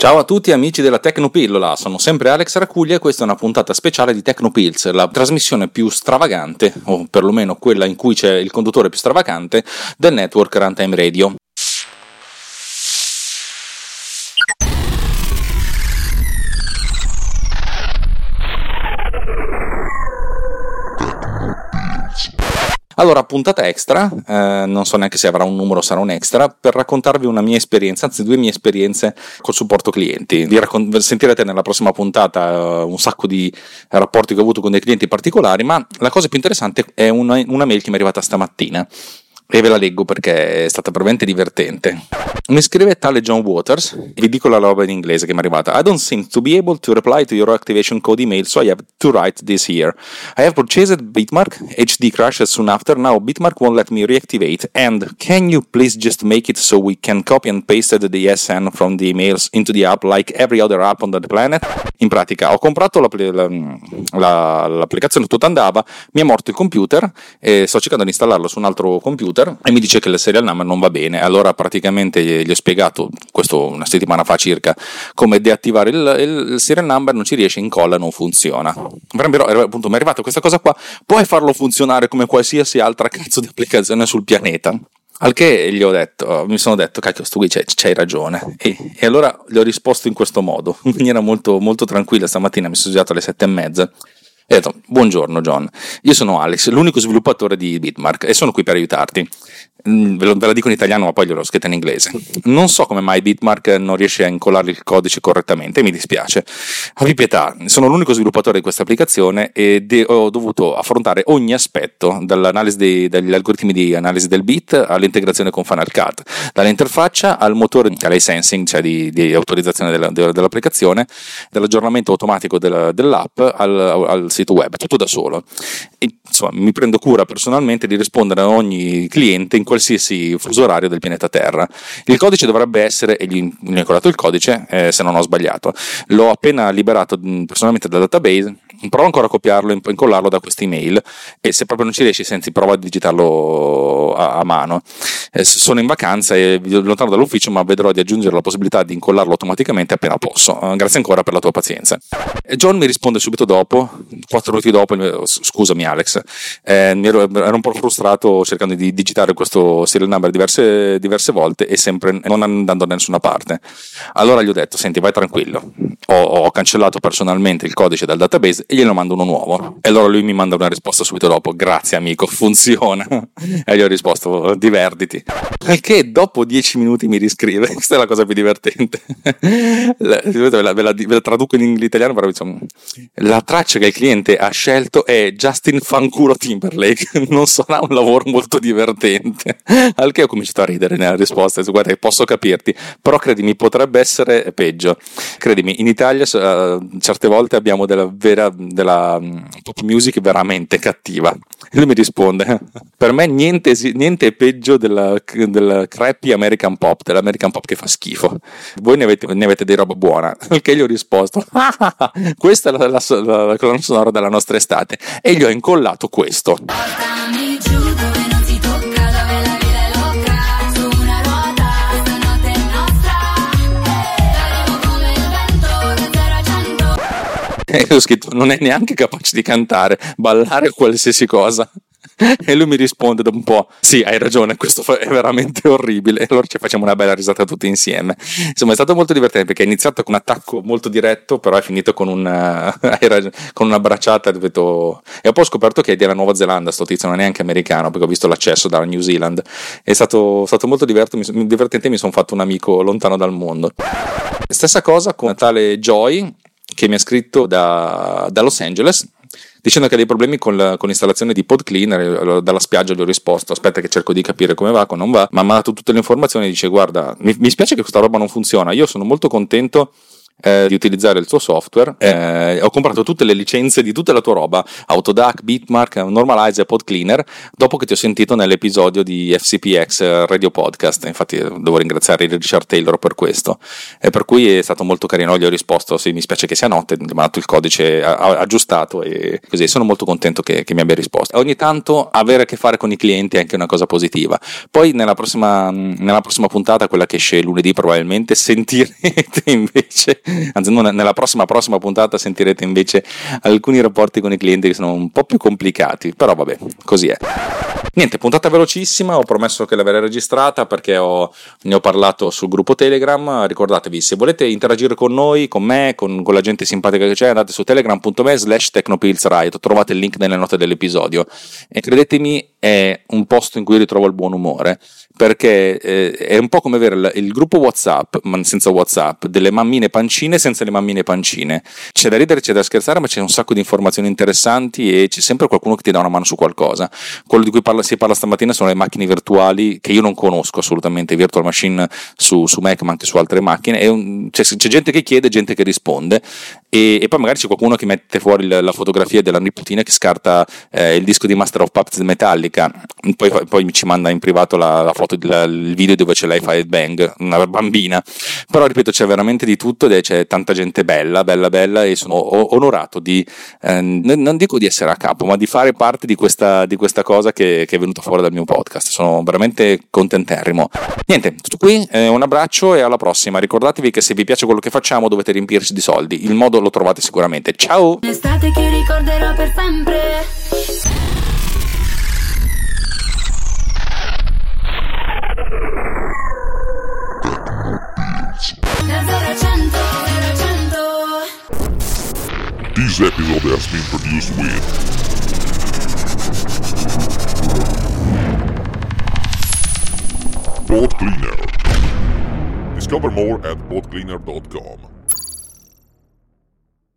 Ciao a tutti amici della Tecnopillola, sono sempre Alex Racuglia e questa è una puntata speciale di Tecnopills, la trasmissione più stravagante, o perlomeno quella in cui c'è il conduttore più stravagante, del network Runtime Radio. Allora, puntata extra, eh, non so neanche se avrà un numero o sarà un extra, per raccontarvi una mia esperienza, anzi due mie esperienze col supporto clienti. Raccont- sentirete nella prossima puntata uh, un sacco di rapporti che ho avuto con dei clienti particolari, ma la cosa più interessante è una, una mail che mi è arrivata stamattina e ve la leggo perché è stata veramente divertente. Mi scrive tale John Waters, vi dico la roba in inglese che mi è arrivata. I don't seem to be able to reply to your activation code email, so I have to write this here. I have purchased Bitmark, HD crashed soon after, now Bitmark won't let me reactivate, and can you please just make it so we can copy and paste the SN from the emails into the app like every other app on the planet? In pratica, ho comprato la, l'applicazione, tutto andava, mi è morto il computer e sto cercando di installarlo su un altro computer computer e mi dice che il serial number non va bene. Allora praticamente gli ho spiegato, questo una settimana fa circa, come deattivare il, il serial number, non ci riesce, incolla, non funziona. Però appunto mi è arrivata questa cosa qua, puoi farlo funzionare come qualsiasi altra cazzo di applicazione sul pianeta? Al che gli ho detto, mi sono detto, cacchio, sto qui c'hai, c'hai ragione. E, e, allora gli ho risposto in questo modo, in maniera molto, molto tranquilla. Stamattina mi sono svegliato alle sette e mezza e ho detto, buongiorno John, io sono Alex, l'unico sviluppatore di Bitmark e sono qui per aiutarti. Mm, ve, la dico in italiano ma poi gliel'ho scritta in inglese. Non so come mai Bitmark non riesce a incollarli il codice correttamente, mi dispiace. Abbi pietà, sono l'unico sviluppatore di questa applicazione e de- ho dovuto affrontare ogni aspetto, dall'analisi dei, dagli algoritmi di analisi del bit all'integrazione con Final Cut, dall'interfaccia al motore sensing, cioè di, di autorizzazione della, dell'applicazione, dall'aggiornamento automatico della, dell'app al, al, sito web, tutto da solo. E, insomma, mi prendo cura personalmente di rispondere a ogni cliente in qualsiasi fuso orario del pianeta Terra. Il codice dovrebbe essere, e gli, ho incollato il codice eh, se non ho sbagliato, l'ho appena liberato mm, personalmente dal database prova ancora a copiarlo e incollarlo da questa email e se proprio non ci riesci senti prova a digitarlo a, a mano. Eh, sono in vacanza e lontano dall'ufficio ma vedrò di aggiungere la possibilità di incollarlo automaticamente appena posso. Eh, grazie ancora per la tua pazienza. E John mi risponde subito dopo quattro minuti dopo scusami Alex. Eh, ero, ero, un po' frustrato cercando di digitare questo serial number diverse, diverse volte e sempre non andando da nessuna parte. Allora gli ho detto senti vai tranquillo ho, ho cancellato personalmente il codice dal database e glielo mando uno nuovo. E allora lui mi manda una risposta subito dopo: Grazie amico, funziona. e gli ho risposto: Divertiti. Che dopo dieci minuti mi riscrive. Questa è la cosa più divertente. ve, la, ve, la, la traduco in italiano, però diciamo, la traccia che il cliente ha scelto è Justin Fancuro Timberlake. non sarà un lavoro molto divertente. Al che ho cominciato a ridere nella risposta. Guarda, posso capirti, però credimi, potrebbe essere peggio. Credimi, in Italia uh, certe volte abbiamo della vera della mm, pop music veramente cattiva. E lui mi risponde: Per me niente, niente è peggio della, della crappy American pop, dell'American pop che fa schifo. Voi ne avete, ne avete di roba buona. Al che gli ho risposto: Questa è la, la, la, la colonna sonora della nostra estate. E gli ho incollato questo. E ho scritto non è neanche capace di cantare, ballare o qualsiasi cosa. E lui mi risponde dopo un po': Sì, hai ragione, questo è veramente orribile. E allora ci facciamo una bella risata tutti insieme. Insomma, è stato molto divertente perché è iniziato con un attacco molto diretto, però è finito con, un, con una bracciata. Detto... E poi ho scoperto che è della Nuova Zelanda, sto tizio, non è neanche americano, perché ho visto l'accesso dalla New Zealand. È stato, stato molto divertente, mi sono fatto un amico lontano dal mondo. Stessa cosa con tale Joy, che mi ha scritto da, da Los Angeles dicendo che ha dei problemi con, la, con l'installazione di Pod Cleaner. Dalla spiaggia gli ho risposto: Aspetta, che cerco di capire come va, come non va. Ma mi ha dato tutte le informazioni. Dice: Guarda, mi, mi spiace che questa roba non funziona. Io sono molto contento eh, di utilizzare il tuo software, eh, ho comprato tutte le licenze di tutta la tua roba, Autodac, Bitmark, Normalize e PodCleaner, dopo che ti ho sentito nell'episodio di FCPX Radio Podcast. Infatti devo ringraziare Richard Taylor per questo. E per cui è stato molto carino, gli ho risposto, sì mi spiace che sia notte, mi ha dato il codice aggiustato e così sono molto contento che, che mi abbia risposto. Ogni tanto avere a che fare con i clienti è anche una cosa positiva. Poi nella prossima, nella prossima puntata, quella che esce lunedì probabilmente, sentirete invece anzi non nella prossima prossima puntata sentirete invece alcuni rapporti con i clienti che sono un po' più complicati, però vabbè, così è. Niente, puntata velocissima, ho promesso che l'avrei registrata perché ho, ne ho parlato sul gruppo Telegram, ricordatevi se volete interagire con noi, con me, con, con la gente simpatica che c'è, andate su telegram.me slash trovate il link nelle note dell'episodio e credetemi è un posto in cui ritrovo il buon umore perché eh, è un po' come avere il, il, gruppo WhatsApp, ma senza WhatsApp, delle mammine pancine senza le mammine pancine. C'è da ridere, c'è da scherzare, ma c'è un sacco di informazioni interessanti e c'è sempre qualcuno che ti dà una mano su qualcosa. Quello di cui parla, si parla stamattina sono le macchine virtuali che io non conosco assolutamente, virtual machine su, su Mac, ma anche su altre macchine. Un, c'è, c'è, gente che chiede, gente che risponde e, e, poi magari c'è qualcuno che mette fuori la, la fotografia della nipotina che scarta eh, il disco di Master of Puppets Metallica, poi, poi ci manda in privato la, la foto foto, il video dove c'è lei fa il bang, una bambina. Però ripeto, c'è veramente di tutto ed c'è tanta gente bella, bella, bella e sono onorato di, eh, non dico di essere a capo, ma di fare parte di questa, di questa cosa che, che, è venuta fuori dal mio podcast. Sono veramente contenterrimo. Niente, tutto qui, eh, un abbraccio e alla prossima. Ricordatevi che se vi piace quello che facciamo dovete riempirci di soldi. Il modo lo trovate sicuramente. Ciao! L'estate che ricorderò per sempre. Has been produced with Boat Cleaner. Discover more at boatcleaner.com.